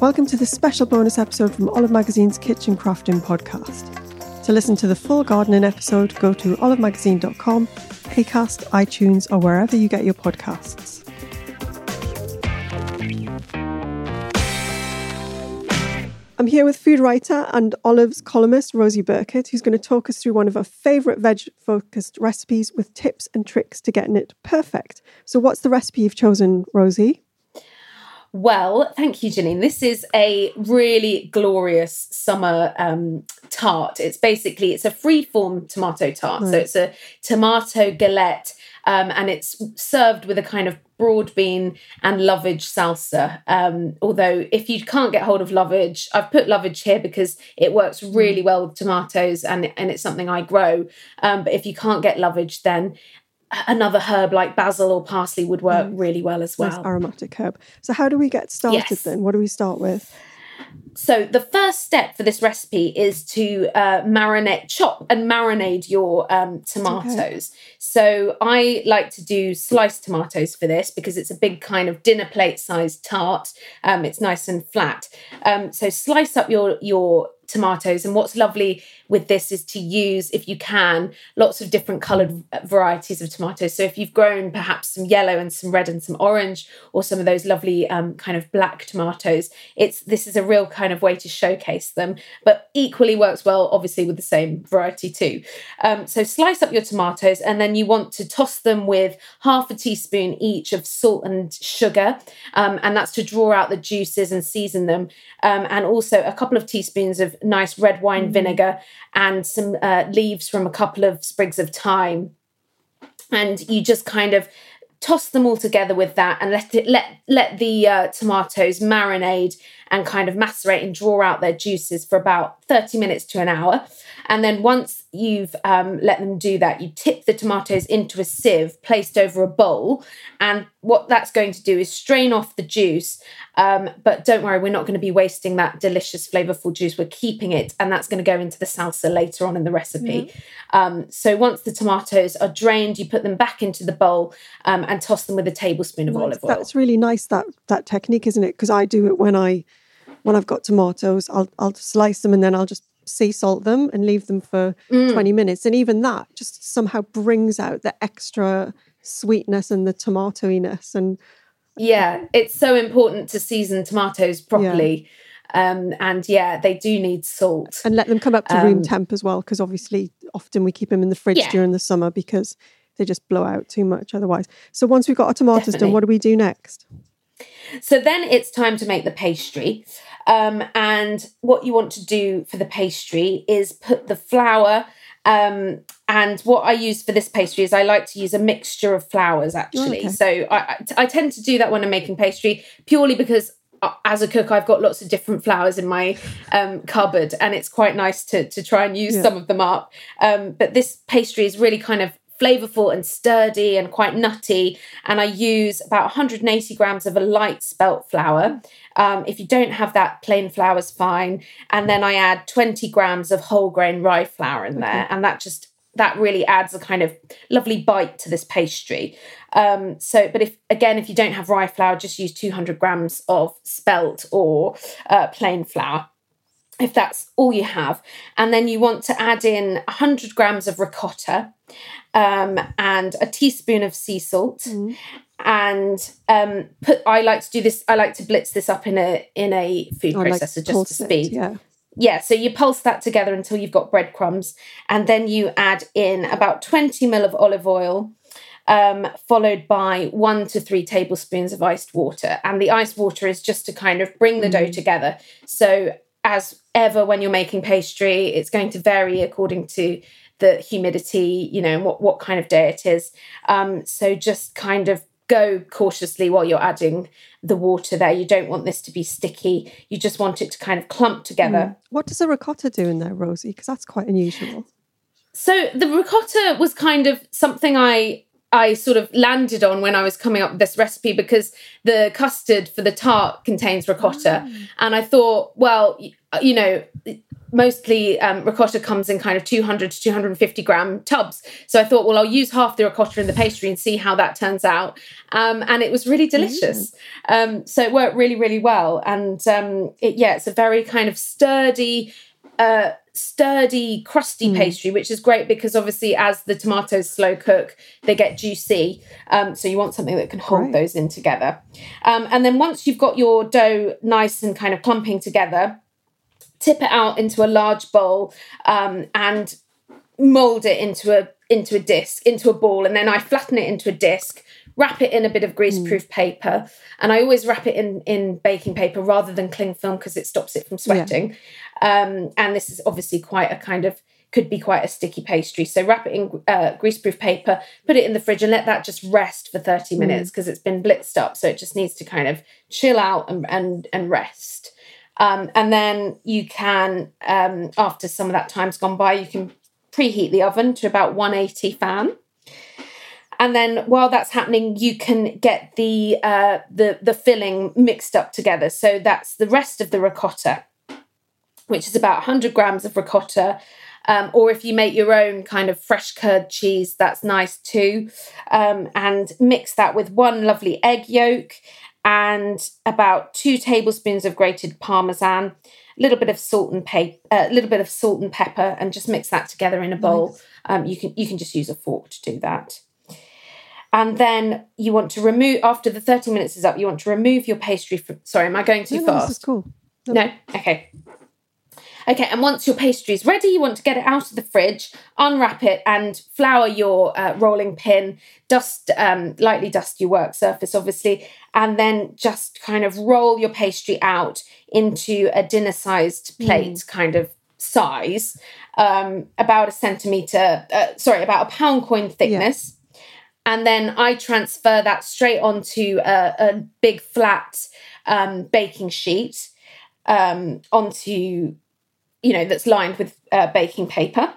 Welcome to this special bonus episode from Olive Magazine's Kitchen Crafting podcast. To listen to the full gardening episode, go to olivemagazine.com, Acast, iTunes, or wherever you get your podcasts. I'm here with food writer and Olive's columnist, Rosie Birkett, who's going to talk us through one of her favourite veg focused recipes with tips and tricks to getting it perfect. So, what's the recipe you've chosen, Rosie? Well, thank you, Janine. This is a really glorious summer um, tart. It's basically it's a free-form tomato tart. So it's a tomato galette, um, and it's served with a kind of broad bean and lovage salsa. Um, although if you can't get hold of lovage, I've put lovage here because it works really well with tomatoes and and it's something I grow. Um, but if you can't get lovage, then another herb like basil or parsley would work really well as well. Nice aromatic herb. So, how do we get started Yes. then? What do we start with? So the first step for this recipe is to uh, marinate, chop and marinate your um, tomatoes. So I like to do sliced tomatoes for this because it's a big kind of dinner plate sized tart. Um, it's nice and flat. Um, so slice up your your tomatoes. And what's lovely with this is to use if you can lots of different colored varieties of tomatoes. So if you've grown perhaps some yellow and some red and some orange or some of those lovely um, kind of black tomatoes it's this is a real kind of way to showcase them but equally works well obviously with the same variety too. Um, so slice up your tomatoes and then you want to toss them with half a teaspoon each of salt and sugar um, and that's to draw out the juices and season them um, and also a couple of teaspoons of nice red wine vinegar and some uh, leaves from a couple of sprigs of thyme. And you just kind of toss them all together with that and let it let let the uh, tomatoes marinate and kind of macerate and draw out their juices for about 30 minutes to an hour and then once you've um, let them do that you tip the tomatoes into a sieve placed over a bowl. And what that's going to do is strain off the juice. Um, but don't worry we're not going to be wasting that delicious flavorful juice. We're keeping it and that's going to go into the salsa later on in the recipe. Um, so once the tomatoes are drained you put them back into the bowl um, and toss them with a tablespoon of olive oil. That's really nice that that technique, isn't it? Because I do it when I when I've got tomatoes, I'll I'll slice them and then I'll just sea salt them and leave them for Mm. 20 minutes. And even that just somehow brings out the extra sweetness and the tomatoiness and Yeah, it's so important to season tomatoes properly. Um, and yeah, they do need salt. and let them come up to room Um, temp as well because obviously often we keep them in the fridge Yeah. during the summer because they just blow out too much otherwise. So once we've got our tomatoes done, what do we do next? So then it's time to make the pastry. Um, and what you want to do for the pastry is put the flour. Um, and what I use for this pastry is I like to use a mixture of flours actually. okay. So I, I tend to do that when I'm making pastry purely because uh, as a cook, I've got lots of different flours in my um, cupboard, and it's quite nice to to try and use Yeah. some of them up. Um, but this pastry is really kind of flavorful and sturdy and quite nutty. And I use about 180 grams of a light spelt flour. Um, if you don't have that, plain flour is fine. And then I add 20 grams of whole grain rye flour in there, and that just that really adds a kind of lovely bite to this pastry. Um, so, but if again, if you don't have rye flour, just use 200 grams of spelt or uh, plain flour if that's all you have. And then you want to add in 100 grams of ricotta um, and a teaspoon of sea salt. And um, put. I like to do this. I like to blitz this up in a in a food Or, like, processor just to it, speed. Yeah. Yeah, so you pulse that together until you've got breadcrumbs, and then you add in about 20 ml of olive oil, um, followed by one to three tablespoons of iced water. And the iced water is just to kind of bring the dough together. So, as ever, when you're making pastry, it's going to vary according to the humidity, you know, and what, what kind of day it is. Um, so, just kind of go cautiously while you're adding the water there. You don't want this to be sticky. You just want it to kind of clump together. What does a ricotta do in there, Rosie? Because that's quite unusual. So the ricotta was kind of something I I sort of landed on when I was coming up with this recipe because the custard for the tart contains ricotta, and I thought, well, you know. Mostly um, ricotta comes in kind of 200 to 250 gram tubs. So I thought, well, I'll use half the ricotta in the pastry and see how that turns out. Um, and it was really delicious. Um, so it worked really, really well. And um, it, yeah, it's a very kind of sturdy, uh, sturdy, crusty pastry, which is great because obviously, as the tomatoes slow cook, they get juicy. Um, so you want something that can hold Great. those in together. Um, and then once you've got your dough nice and kind of clumping together, tip it out into a large bowl um, and mold it into a into a disc, into a ball, and then I flatten it into a disc. Wrap it in a bit of greaseproof paper, and I always wrap it in in baking paper rather than cling film because it stops it from sweating. Um, and this is obviously quite a kind of could be quite a sticky pastry. So wrap it in uh, greaseproof paper, put it in the fridge, and let that just rest for thirty minutes because it's been blitzed up. So it just needs to kind of chill out and and, and rest. Um, and then you can, um, after some of that time's gone by, you can preheat the oven to about 180 fan. And then while that's happening, you can get the uh, the the filling mixed up together. So that's the rest of the ricotta, which is about 100 grams of ricotta. Um, or if you make your own kind of fresh curd cheese, that's nice too. Um, and mix that with one lovely egg yolk and about two tablespoons of grated parmesan, a little bit of salt and pepper, a little bit of salt and pepper, and just mix that together in a bowl. Um, you can you can just use a fork to do that. And then you want to remove after the 30 minutes is up, you want to remove your pastry from sorry, am I going too No, no, fast? this is cool. No? Okay. Okay, and once your pastry is ready, you want to get it out of the fridge, unwrap it, and flour your uh, rolling pin, dust, um, lightly dust your work surface, obviously, and then just kind of roll your pastry out into a dinner sized plate kind of size, um, about a centimetre, uh, sorry, about a pound coin thickness. And then I transfer that straight onto a, a big flat um, baking sheet um, onto you know that's lined with uh, baking paper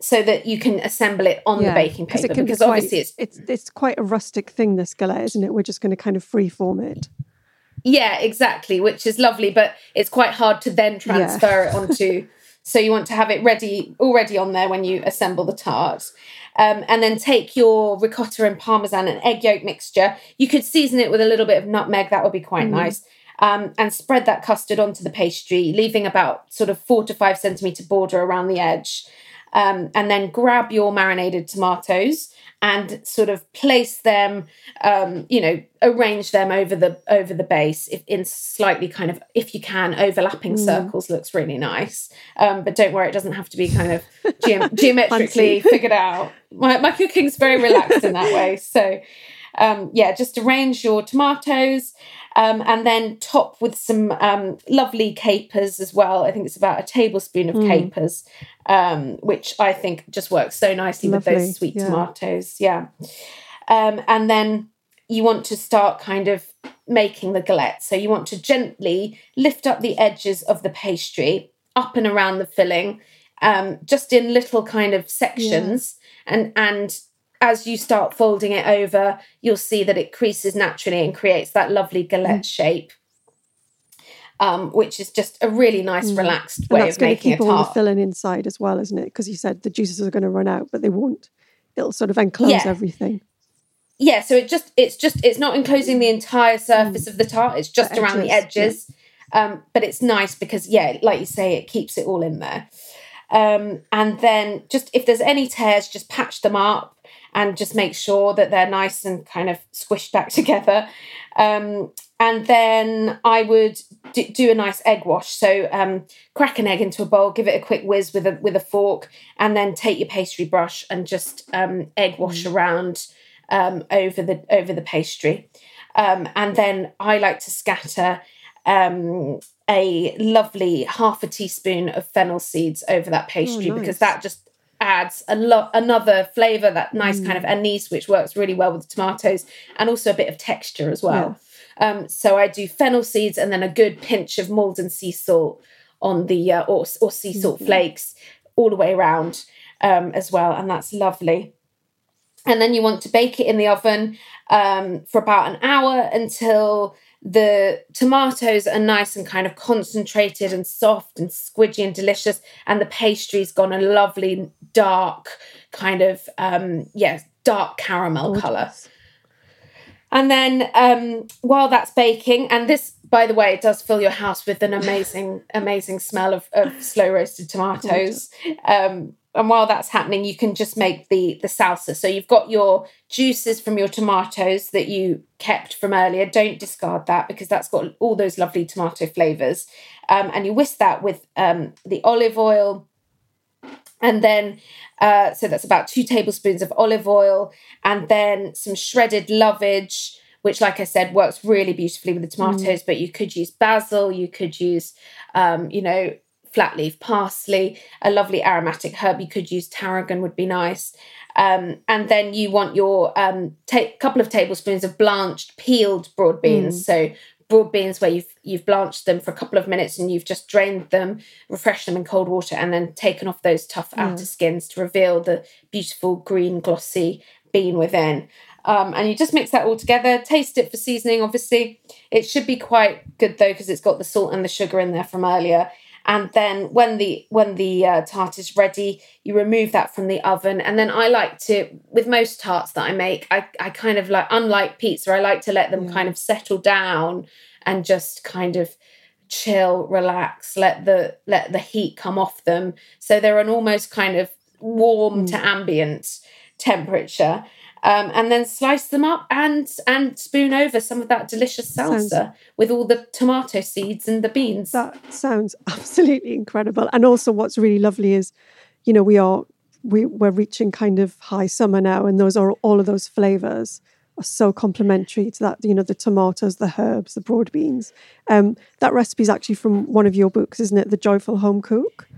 so that you can assemble it on the baking paper it can because be quite, obviously it's it's it's quite a rustic thing, this galette, isn't it? We're just going to kind of free form it. yeah exactly which is lovely but it's quite hard to then transfer it onto so you want to have it ready already on there when you assemble the tart um, and then take your ricotta and parmesan and egg yolk mixture. You could season it with a little bit of nutmeg that would be quite nice um, and spread that custard onto the pastry leaving about sort of four to five centimeter border around the edge. Um, and then grab your marinated tomatoes and sort of place them um, you know arrange them over the over the base if, in slightly kind of if you can overlapping circles looks really nice. Um, but don't worry it doesn't have to be kind of geom- geometrically figured out. My, my cooking's very relaxed in that way. So um, yeah just arrange your tomatoes Um, and then top with some um, lovely capers as well. I think it's about a tablespoon of Mm. capers, um, which I think just works so nicely with those sweet yeah. tomatoes. Yeah. Um, and then you want to start kind of making the galette. So you want to gently lift up the edges of the pastry up and around the filling, um, just in little kind of sections. And and as you start folding it over, you'll see that it creases naturally and creates that lovely galette shape. Um, which is just a really nice, relaxed And way that's of going to making keep all the filling inside as well, isn't it? Because you said the juices are going to run out, but they won't. It'll sort of enclose Yeah. everything. yeah so it just it's just it's not enclosing the entire surface of the tart it's just The around the edges, edges um but it's nice because yeah like you say it keeps it all in there um and then just if there's any tears just patch them up and just make sure that they're nice and kind of squished back together um and then I would do, do a nice egg wash. So um, crack an egg into a bowl, give it a quick whiz with a with a fork, and then take your pastry brush and just um, egg wash around um, over the over the pastry. Um, and then I like to scatter um, a lovely half a teaspoon of fennel seeds over that pastry nice. because that just adds a lot another flavor that nice kind of anise which works really well with the tomatoes and also a bit of texture as well. Um, so i do fennel seeds and then a good pinch of Maldon sea salt on the uh, or, or sea salt flakes all the way around um, as well and that's lovely. And then you want to bake it in the oven um, for about an hour until the tomatoes are nice and kind of concentrated and soft and squidgy and delicious and the pastry's gone a lovely dark kind of um yeah dark caramel color and then um, while that's baking, and this, by the way, it does fill your house with an amazing, amazing smell of, of slow roasted tomatoes. Um, and while that's happening, you can just make the the salsa. So you've got your juices from your tomatoes that you kept from earlier. Don't discard that because that's got all those lovely tomato flavors. Um, and you whisk that with um, the olive oil, and then uh, so that's about two tablespoons of olive oil and then some shredded lovage which like i said works really beautifully with the tomatoes but you could use basil you could use um, you know flat leaf parsley a lovely aromatic herb you could use tarragon would be nice um, and then you want your um, ta- couple of tablespoons of blanched peeled broad beans so broad beans where you've you've blanched them for a couple of minutes and you've just drained them, refreshed them in cold water, and then taken off those tough outer skins to reveal the beautiful green glossy bean within. Um, and you just mix that all together. Taste it for seasoning. Obviously, it should be quite good though because it's got the salt and the sugar in there from earlier. And then when the when the uh, tart is ready, you remove that from the oven. And then I like to, with most tarts that I make, I, I kind of like, unlike pizza, I like to let them kind of settle down and just kind of chill, relax, let the let the heat come off them. So they're an almost kind of warm to ambient temperature. Um, and then slice them up and and spoon over some of that delicious salsa Sounds- with all the tomato seeds and the beans. That sounds absolutely incredible. And also, what's really lovely is, you know, we are we we're reaching kind of high summer now, and those are all of those flavors are so complementary to that. You know, the tomatoes, the herbs, the broad beans. Um, that recipe is actually from one of your books, isn't it? The Joyful Home Cook.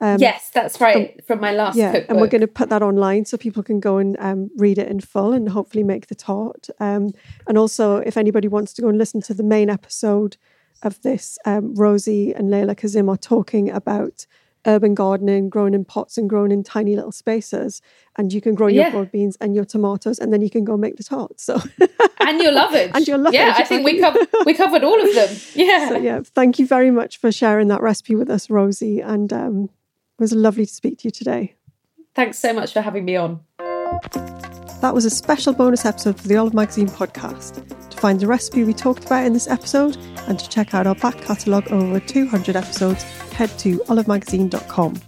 Yes, that's right. from my last Um, Yeah, cookbook. and we're going to put that online so people can go and um, read it in full and hopefully make the tart. Um, and also, if anybody wants to go and listen to the main episode of this, um, Rosie and Leila Kazim are talking about urban gardening, growing in pots and growing in tiny little spaces. And you can grow your Yeah. broad beans and your tomatoes, and then you can go make the tart. So, and your lovage. And your lovage, Yeah, it. Yeah, I think we covered we covered all of them. Yeah. so yeah, thank you very much for sharing that recipe with us, Rosie. And um, it was lovely to speak to you today. Thanks so much for having me on. That was a special bonus episode for the Olive Magazine podcast. To find the recipe we talked about in this episode and to check out our back catalogue of over 200 episodes, head to olivemagazine.com.